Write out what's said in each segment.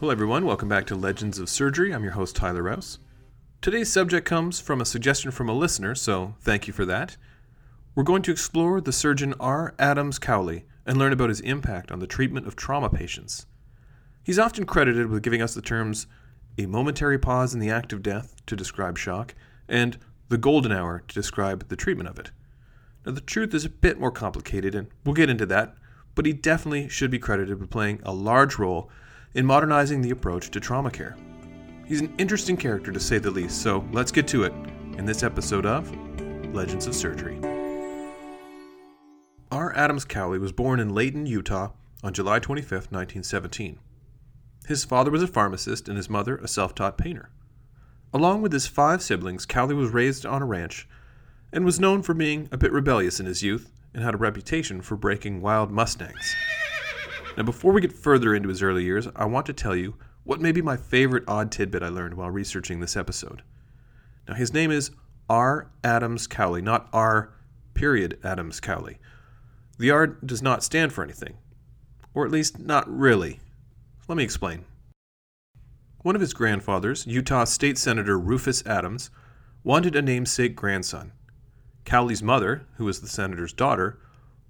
Hello, everyone. Welcome back to Legends of Surgery. I'm your host, Tyler Rouse. Today's subject comes from a suggestion from a listener, so thank you for that. We're going to explore the surgeon R. Adams Cowley and learn about his impact on the treatment of trauma patients. He's often credited with giving us the terms a momentary pause in the act of death to describe shock and the golden hour to describe the treatment of it. Now, the truth is a bit more complicated, and we'll get into that, but he definitely should be credited with playing a large role in modernizing the approach to trauma care. He's an interesting character to say the least, so let's get to it in this episode of Legends of Surgery. R. Adams Cowley was born in Layton, Utah on July 25, 1917. His father was a pharmacist and his mother a self taught painter. Along with his five siblings, Cowley was raised on a ranch and was known for being a bit rebellious in his youth and had a reputation for breaking wild Mustangs. Now, before we get further into his early years, I want to tell you what may be my favorite odd tidbit I learned while researching this episode. Now, his name is R. Adams Cowley, not R. Period Adams Cowley. The R does not stand for anything, or at least not really. Let me explain. One of his grandfathers, Utah State Senator Rufus Adams, wanted a namesake grandson. Cowley's mother, who was the senator's daughter,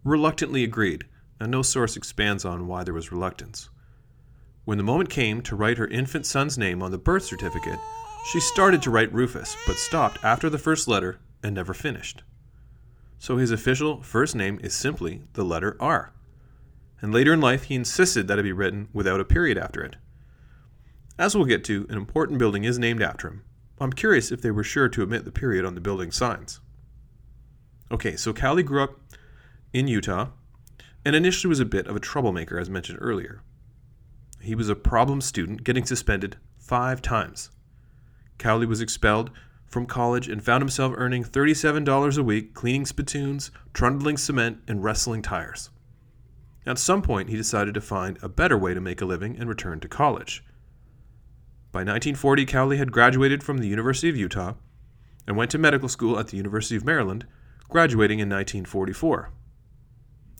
reluctantly agreed, and no source expands on why there was reluctance. When the moment came to write her infant son's name on the birth certificate, she started to write Rufus, but stopped after the first letter and never finished. So his official first name is simply the letter R. And later in life, he insisted that it be written without a period after it. As we'll get to, an important building is named after him. I'm curious if they were sure to omit the period on the building signs. Okay, so Cowley grew up in Utah and initially was a bit of a troublemaker, as mentioned earlier. He was a problem student, getting suspended five times. Cowley was expelled from college and found himself earning $37 a week cleaning spittoons, trundling cement, and wrestling tires. At some point, he decided to find a better way to make a living and return to college. By 1940, Cowley had graduated from the University of Utah and went to medical school at the University of Maryland, graduating in 1944.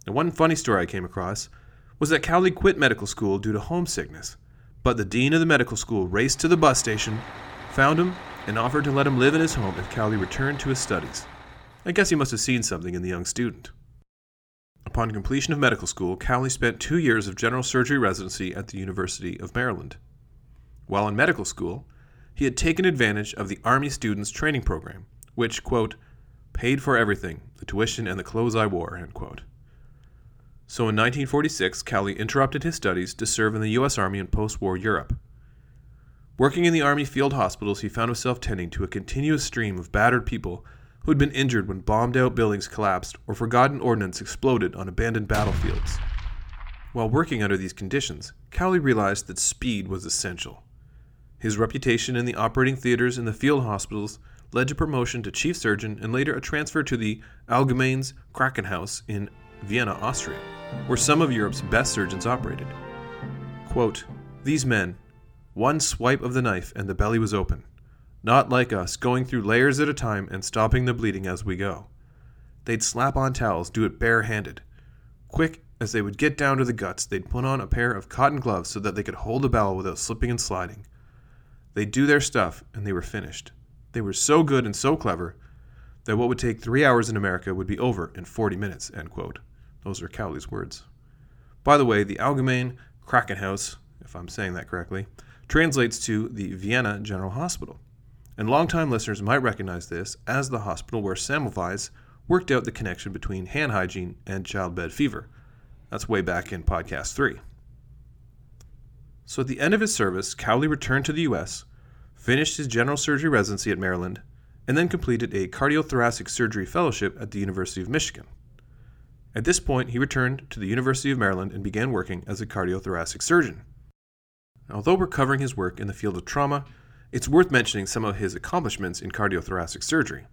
Now, one funny story I came across was that Cowley quit medical school due to homesickness, but the dean of the medical school raced to the bus station, found him, and offered to let him live in his home if Cowley returned to his studies. I guess he must have seen something in the young student. Upon completion of medical school, Cowley spent two years of general surgery residency at the University of Maryland. While in medical school, he had taken advantage of the Army Students Training Program, which, quote, paid for everything, the tuition and the clothes I wore, end quote. So in 1946, Cowley interrupted his studies to serve in the U.S. Army in post war Europe. Working in the Army field hospitals, he found himself tending to a continuous stream of battered people who had been injured when bombed out buildings collapsed or forgotten ordnance exploded on abandoned battlefields. While working under these conditions, Cowley realized that speed was essential. His reputation in the operating theaters and the field hospitals led to promotion to chief surgeon and later a transfer to the Allgemeines Krankenhaus in Vienna, Austria, where some of Europe's best surgeons operated. Quote, These men, one swipe of the knife and the belly was open not like us, going through layers at a time and stopping the bleeding as we go. They'd slap on towels, do it barehanded. Quick as they would get down to the guts, they'd put on a pair of cotton gloves so that they could hold the bowel without slipping and sliding. They'd do their stuff, and they were finished. They were so good and so clever that what would take three hours in America would be over in 40 minutes. End quote. Those are Cowley's words. By the way, the Allgemeine Krankenhaus, if I'm saying that correctly, translates to the Vienna General Hospital and longtime listeners might recognize this as the hospital where Semmelweis worked out the connection between hand hygiene and childbed fever. That's way back in podcast 3. So at the end of his service, Cowley returned to the U.S., finished his general surgery residency at Maryland, and then completed a cardiothoracic surgery fellowship at the University of Michigan. At this point, he returned to the University of Maryland and began working as a cardiothoracic surgeon. Although we're covering his work in the field of trauma, it's worth mentioning some of his accomplishments in cardiothoracic surgery.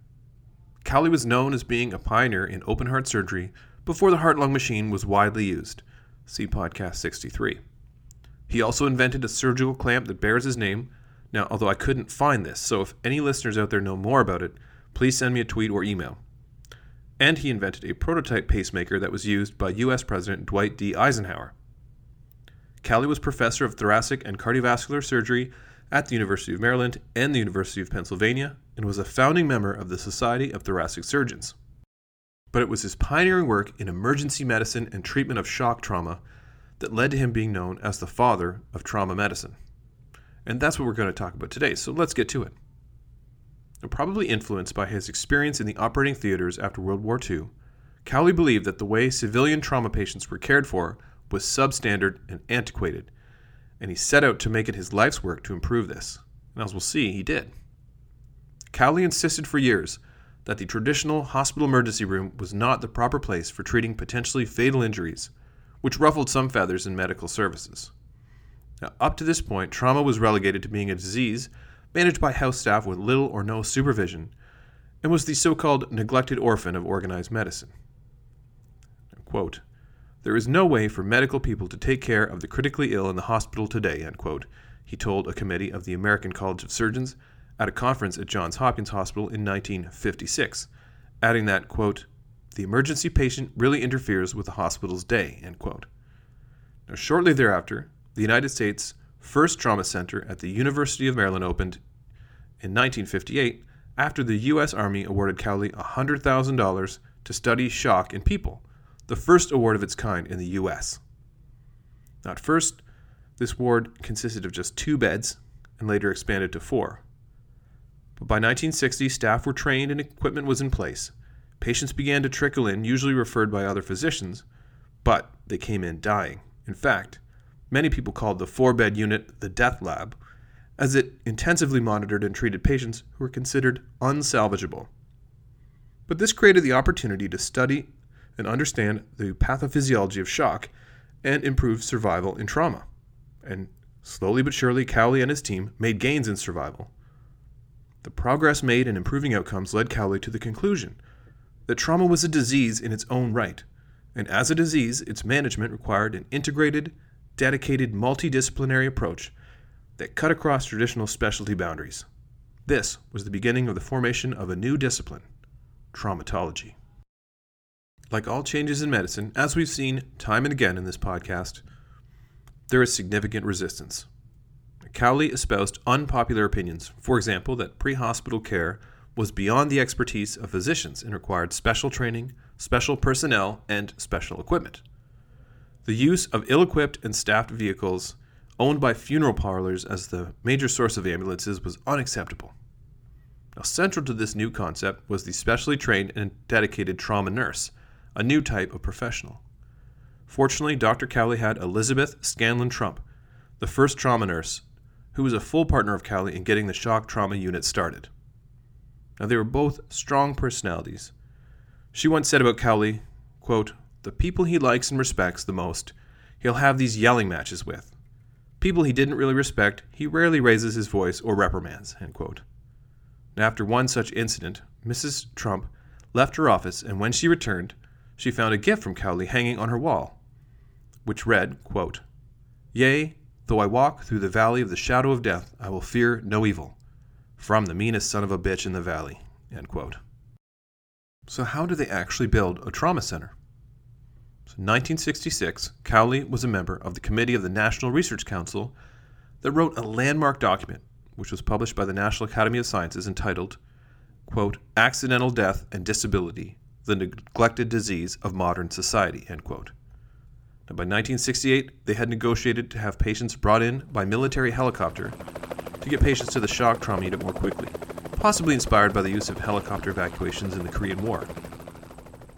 Cowley was known as being a pioneer in open heart surgery before the heart lung machine was widely used. See podcast 63. He also invented a surgical clamp that bears his name. Now, although I couldn't find this, so if any listeners out there know more about it, please send me a tweet or email. And he invented a prototype pacemaker that was used by US President Dwight D. Eisenhower. Cowley was professor of thoracic and cardiovascular surgery at the University of Maryland and the University of Pennsylvania and was a founding member of the Society of Thoracic Surgeons. But it was his pioneering work in emergency medicine and treatment of shock trauma that led to him being known as the father of trauma medicine. And that's what we're going to talk about today, so let's get to it. And probably influenced by his experience in the operating theaters after World War II, Cowley believed that the way civilian trauma patients were cared for was substandard and antiquated, and he set out to make it his life's work to improve this. And as we'll see, he did. Cowley insisted for years that the traditional hospital emergency room was not the proper place for treating potentially fatal injuries, which ruffled some feathers in medical services. Now, up to this point, trauma was relegated to being a disease managed by house staff with little or no supervision and was the so called neglected orphan of organized medicine. Quote, there is no way for medical people to take care of the critically ill in the hospital today, he told a committee of the American College of Surgeons at a conference at Johns Hopkins Hospital in 1956, adding that, quote, the emergency patient really interferes with the hospital's day, end quote. Now, shortly thereafter, the United States' first trauma center at the University of Maryland opened in 1958 after the U.S. Army awarded Cowley $100,000 to study shock in people, the first award of its kind in the U.S. At first, this ward consisted of just two beds and later expanded to four. But by 1960, staff were trained and equipment was in place. Patients began to trickle in, usually referred by other physicians, but they came in dying. In fact, many people called the four bed unit the death lab, as it intensively monitored and treated patients who were considered unsalvageable. But this created the opportunity to study and understand the pathophysiology of shock and improve survival in trauma. And slowly but surely, Cowley and his team made gains in survival. The progress made in improving outcomes led Cowley to the conclusion that trauma was a disease in its own right, and as a disease, its management required an integrated, dedicated, multidisciplinary approach that cut across traditional specialty boundaries. This was the beginning of the formation of a new discipline traumatology. Like all changes in medicine, as we've seen time and again in this podcast, there is significant resistance. Cowley espoused unpopular opinions, for example, that pre hospital care was beyond the expertise of physicians and required special training, special personnel, and special equipment. The use of ill equipped and staffed vehicles owned by funeral parlors as the major source of ambulances was unacceptable. Now, central to this new concept was the specially trained and dedicated trauma nurse, a new type of professional. Fortunately, Dr. Cowley had Elizabeth Scanlon Trump, the first trauma nurse who was a full partner of Cowley in getting the shock trauma unit started. Now, they were both strong personalities. She once said about Cowley, quote, The people he likes and respects the most, he'll have these yelling matches with. People he didn't really respect, he rarely raises his voice or reprimands. End quote. after one such incident, Mrs. Trump left her office, and when she returned, she found a gift from Cowley hanging on her wall, which read, quote, Yea, Though I walk through the valley of the shadow of death, I will fear no evil. From the meanest son of a bitch in the valley. So, how do they actually build a trauma center? In 1966, Cowley was a member of the committee of the National Research Council that wrote a landmark document, which was published by the National Academy of Sciences entitled, quote, Accidental Death and Disability The Neglected Disease of Modern Society. End quote. Now, by 1968, they had negotiated to have patients brought in by military helicopter to get patients to the shock trauma unit more quickly, possibly inspired by the use of helicopter evacuations in the Korean War.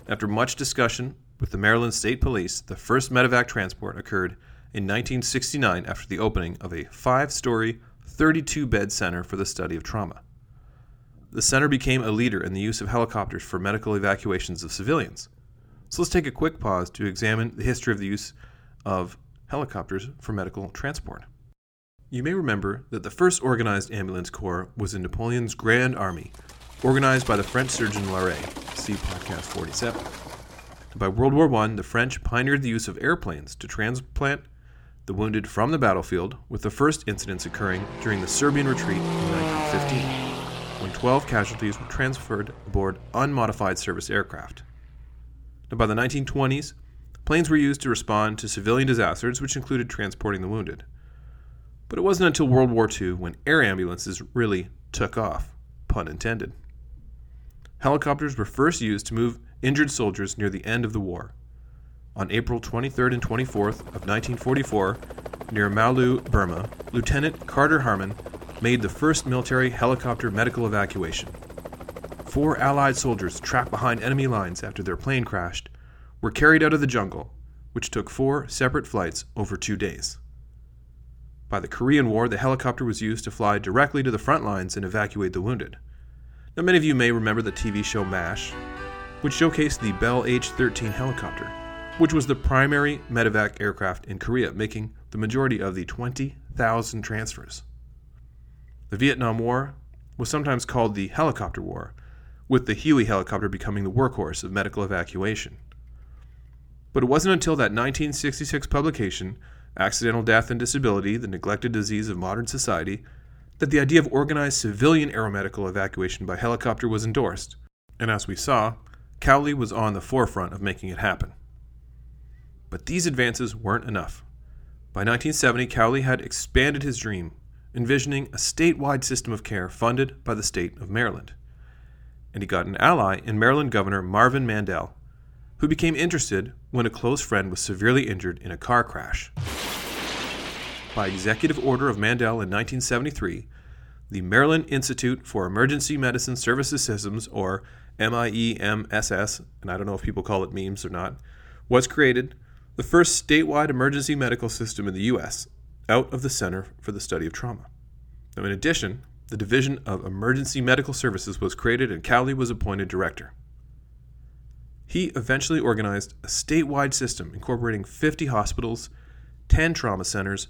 After much discussion with the Maryland State Police, the first medevac transport occurred in 1969 after the opening of a five story, 32 bed center for the study of trauma. The center became a leader in the use of helicopters for medical evacuations of civilians. So let's take a quick pause to examine the history of the use of helicopters for medical transport. You may remember that the first organized ambulance corps was in Napoleon's Grand Army, organized by the French surgeon Larrey. See podcast 47. By World War I, the French pioneered the use of airplanes to transplant the wounded from the battlefield, with the first incidents occurring during the Serbian retreat in 1915, when 12 casualties were transferred aboard unmodified service aircraft. Now, by the 1920s, planes were used to respond to civilian disasters, which included transporting the wounded. But it wasn't until World War II when air ambulances really took off, pun intended. Helicopters were first used to move injured soldiers near the end of the war. On April 23rd and 24th of 1944, near Mawlu, Burma, Lieutenant Carter Harman made the first military helicopter medical evacuation. Four Allied soldiers trapped behind enemy lines after their plane crashed were carried out of the jungle, which took four separate flights over two days. By the Korean War, the helicopter was used to fly directly to the front lines and evacuate the wounded. Now, many of you may remember the TV show MASH, which showcased the Bell H 13 helicopter, which was the primary medevac aircraft in Korea, making the majority of the 20,000 transfers. The Vietnam War was sometimes called the Helicopter War, with the Huey helicopter becoming the workhorse of medical evacuation. But it wasn't until that 1966 publication, Accidental Death and Disability The Neglected Disease of Modern Society, that the idea of organized civilian aeromedical evacuation by helicopter was endorsed. And as we saw, Cowley was on the forefront of making it happen. But these advances weren't enough. By 1970, Cowley had expanded his dream, envisioning a statewide system of care funded by the state of Maryland. And he got an ally in Maryland Governor Marvin Mandel, who became interested when a close friend was severely injured in a car crash. By executive order of Mandel in 1973, the Maryland Institute for Emergency Medicine Services Systems, or MIEMSS, and I don't know if people call it memes or not, was created, the first statewide emergency medical system in the U.S., out of the Center for the Study of Trauma. Now, in addition, the Division of Emergency Medical Services was created and Cowley was appointed director. He eventually organized a statewide system incorporating 50 hospitals, 10 trauma centers,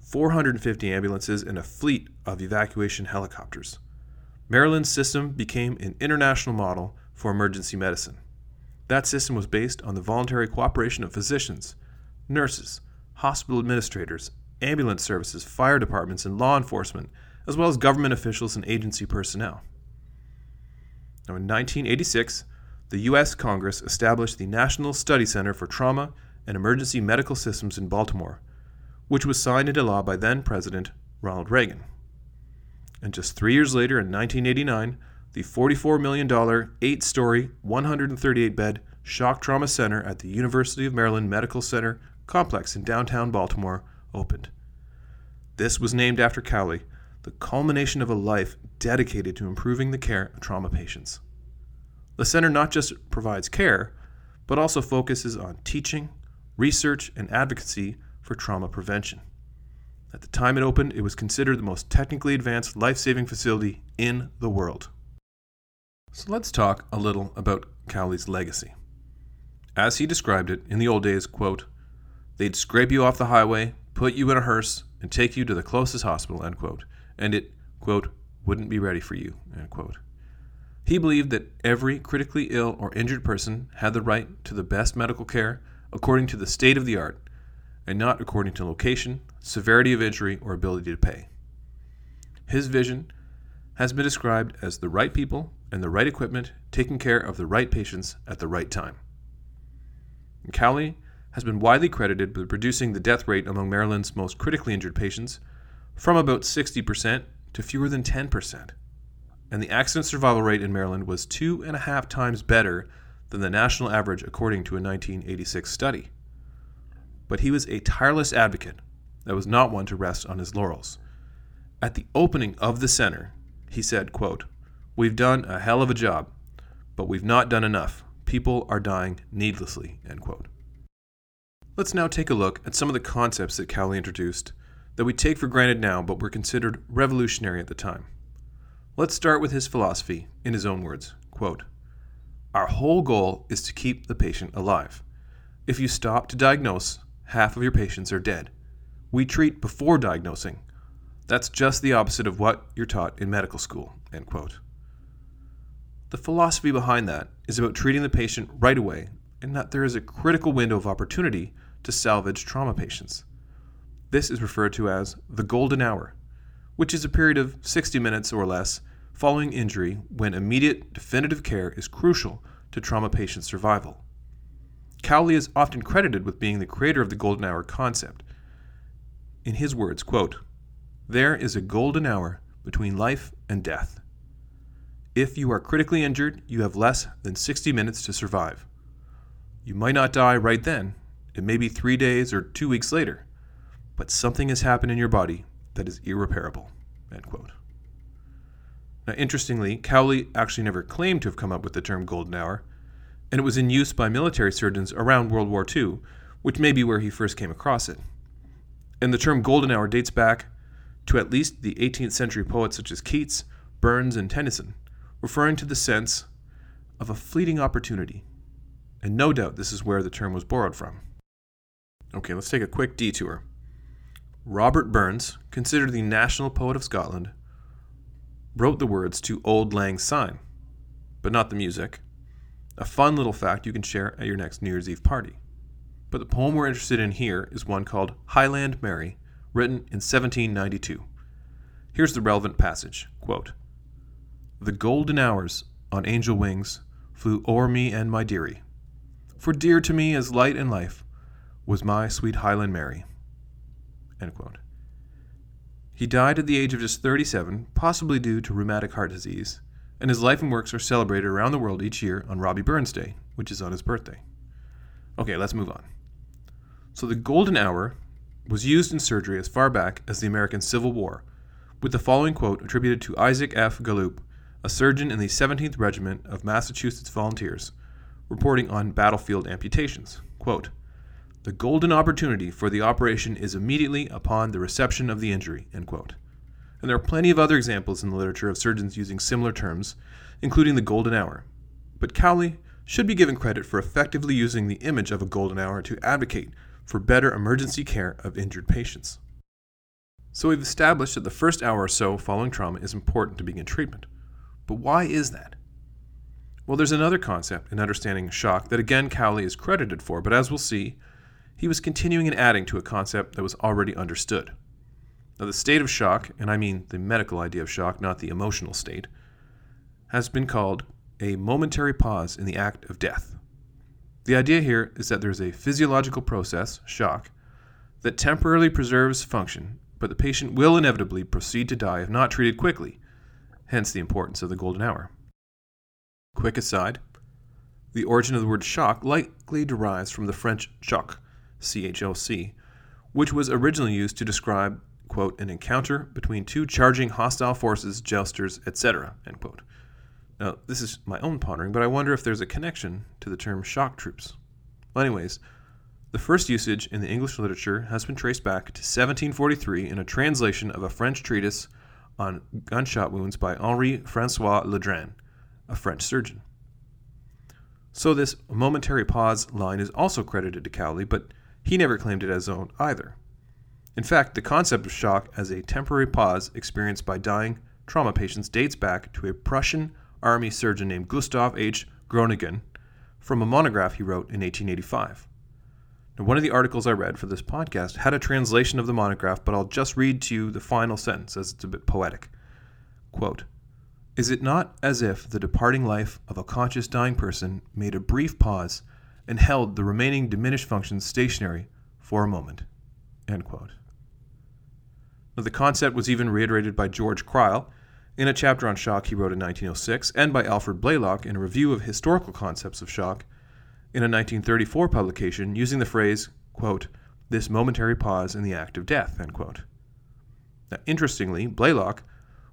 450 ambulances, and a fleet of evacuation helicopters. Maryland's system became an international model for emergency medicine. That system was based on the voluntary cooperation of physicians, nurses, hospital administrators, ambulance services, fire departments, and law enforcement, as well as government officials and agency personnel. Now, in 1986, the U.S. Congress established the National Study Center for Trauma and Emergency Medical Systems in Baltimore, which was signed into law by then President Ronald Reagan. And just three years later, in 1989, the $44 million, eight story, 138 bed shock trauma center at the University of Maryland Medical Center complex in downtown Baltimore opened. This was named after Cowley, the culmination of a life dedicated to improving the care of trauma patients. The center not just provides care, but also focuses on teaching, research, and advocacy for trauma prevention. At the time it opened, it was considered the most technically advanced life saving facility in the world. So let's talk a little about Cowley's legacy. As he described it in the old days, quote, they'd scrape you off the highway, put you in a hearse, and take you to the closest hospital, end quote, and it, quote, wouldn't be ready for you, end quote. He believed that every critically ill or injured person had the right to the best medical care according to the state of the art and not according to location, severity of injury, or ability to pay. His vision has been described as the right people and the right equipment taking care of the right patients at the right time. Cowley has been widely credited with reducing the death rate among Maryland's most critically injured patients from about 60% to fewer than 10%. And the accident survival rate in Maryland was two and a half times better than the national average, according to a 1986 study but he was a tireless advocate that was not one to rest on his laurels. At the opening of the center, he said, quote, We've done a hell of a job, but we've not done enough. People are dying needlessly. End quote. Let's now take a look at some of the concepts that Cowley introduced that we take for granted now but were considered revolutionary at the time. Let's start with his philosophy in his own words. Quote, Our whole goal is to keep the patient alive. If you stop to diagnose, half of your patients are dead. We treat before diagnosing. That's just the opposite of what you're taught in medical school. End quote. The philosophy behind that is about treating the patient right away and that there is a critical window of opportunity to salvage trauma patients. This is referred to as the golden hour, which is a period of 60 minutes or less following injury when immediate definitive care is crucial to trauma patient survival. Cowley is often credited with being the creator of the golden hour concept. In his words, quote, There is a golden hour between life and death. If you are critically injured, you have less than 60 minutes to survive. You might not die right then, it may be three days or two weeks later, but something has happened in your body that is irreparable. Now, interestingly, Cowley actually never claimed to have come up with the term golden hour, and it was in use by military surgeons around World War II, which may be where he first came across it. And the term golden hour dates back to at least the 18th century poets such as Keats, Burns, and Tennyson, referring to the sense of a fleeting opportunity. And no doubt this is where the term was borrowed from. Okay, let's take a quick detour. Robert Burns, considered the national poet of Scotland, wrote the words to Auld Lang Syne, but not the music. A fun little fact you can share at your next New Year's Eve party. But the poem we're interested in here is one called Highland Mary, written in 1792. Here's the relevant passage quote, The golden hours on angel wings flew o'er me and my dearie, for dear to me as light and life was my sweet Highland Mary. He died at the age of just 37, possibly due to rheumatic heart disease, and his life and works are celebrated around the world each year on Robbie Burns Day, which is on his birthday. Okay, let's move on. So the golden hour was used in surgery as far back as the American Civil War, with the following quote attributed to Isaac F. Galloupe, a surgeon in the 17th Regiment of Massachusetts Volunteers, reporting on battlefield amputations. Quote, the golden opportunity for the operation is immediately upon the reception of the injury. And there are plenty of other examples in the literature of surgeons using similar terms, including the golden hour. But Cowley should be given credit for effectively using the image of a golden hour to advocate for better emergency care of injured patients. So we've established that the first hour or so following trauma is important to begin treatment. But why is that? Well, there's another concept in understanding shock that again Cowley is credited for, but as we'll see, he was continuing and adding to a concept that was already understood. Now, the state of shock, and I mean the medical idea of shock, not the emotional state, has been called a momentary pause in the act of death. The idea here is that there's a physiological process, shock, that temporarily preserves function, but the patient will inevitably proceed to die if not treated quickly, hence the importance of the golden hour. Quick aside the origin of the word shock likely derives from the French choc, CHOC, which was originally used to describe, quote, an encounter between two charging hostile forces, jousters, etc., end quote. Now, this is my own pondering, but I wonder if there's a connection to the term shock troops. Well, anyways, the first usage in the English literature has been traced back to 1743 in a translation of a French treatise on gunshot wounds by Henri Francois Ledran, a French surgeon. So, this momentary pause line is also credited to Cowley, but he never claimed it as his own either. In fact, the concept of shock as a temporary pause experienced by dying trauma patients dates back to a Prussian army surgeon named Gustav H. Groningen from a monograph he wrote in 1885. Now, one of the articles I read for this podcast had a translation of the monograph, but I'll just read to you the final sentence as it's a bit poetic. Quote, Is it not as if the departing life of a conscious dying person made a brief pause and held the remaining diminished functions stationary for a moment. Now, the concept was even reiterated by George Crile in a chapter on shock he wrote in 1906, and by Alfred Blalock in a review of historical concepts of shock in a 1934 publication using the phrase, quote, this momentary pause in the act of death. Now, interestingly, Blalock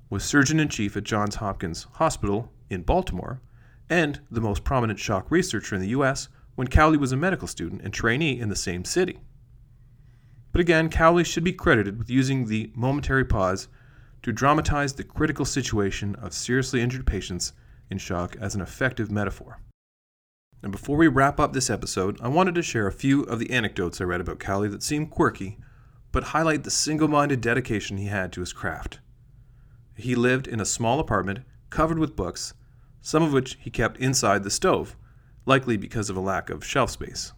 was surgeon in chief at Johns Hopkins Hospital in Baltimore and the most prominent shock researcher in the U.S when Cowley was a medical student and trainee in the same city. But again, Cowley should be credited with using the momentary pause to dramatize the critical situation of seriously injured patients in shock as an effective metaphor. And before we wrap up this episode, I wanted to share a few of the anecdotes I read about Cowley that seem quirky, but highlight the single minded dedication he had to his craft. He lived in a small apartment covered with books, some of which he kept inside the stove, likely because of a lack of shelf space.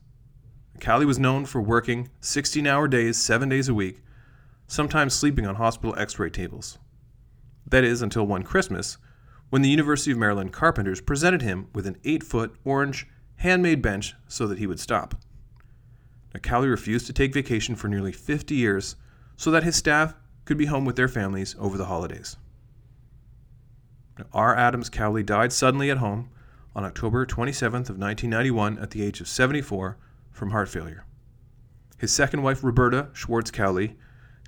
Cowley was known for working 16 hour days, seven days a week, sometimes sleeping on hospital x ray tables. That is, until one Christmas, when the University of Maryland carpenters presented him with an 8 foot orange handmade bench so that he would stop. Now, Cowley refused to take vacation for nearly 50 years so that his staff could be home with their families over the holidays. R. Adams Cowley died suddenly at home on October 27th of 1991 at the age of 74 from heart failure. His second wife, Roberta Schwartz Cowley,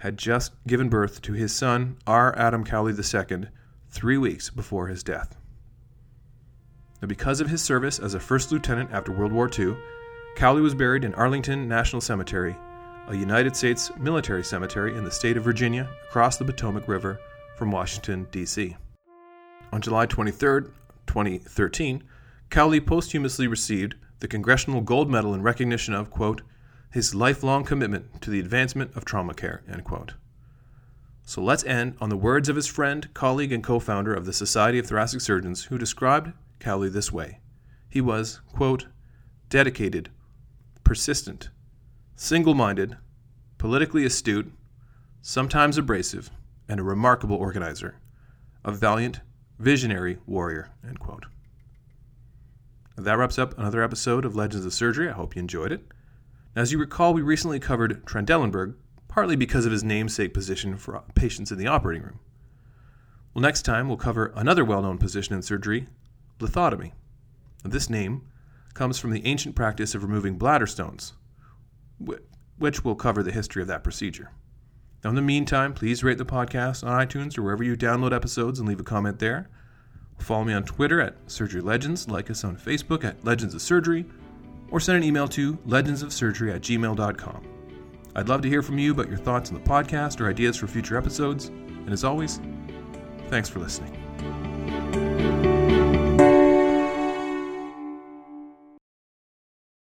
had just given birth to his son, R. Adam Cowley II, three weeks before his death. Now, because of his service as a first lieutenant after World War II, Cowley was buried in Arlington National Cemetery, a United States military cemetery in the state of Virginia across the Potomac River from Washington, D.C. On July 23, 2013, Cowley posthumously received the Congressional Gold Medal in recognition of, quote, his lifelong commitment to the advancement of trauma care, end quote. So let's end on the words of his friend, colleague, and co founder of the Society of Thoracic Surgeons, who described Cowley this way. He was, quote, dedicated, persistent, single minded, politically astute, sometimes abrasive, and a remarkable organizer, a valiant, visionary warrior, end quote. That wraps up another episode of Legends of Surgery. I hope you enjoyed it. As you recall, we recently covered Trendelenburg, partly because of his namesake position for patients in the operating room. Well, next time we'll cover another well known position in surgery, lithotomy. This name comes from the ancient practice of removing bladder stones, which will cover the history of that procedure. Now, in the meantime, please rate the podcast on iTunes or wherever you download episodes and leave a comment there. Follow me on Twitter at Surgery Legends, like us on Facebook at Legends of Surgery, or send an email to legendsofsurgery at gmail.com. I'd love to hear from you about your thoughts on the podcast or ideas for future episodes, and as always, thanks for listening.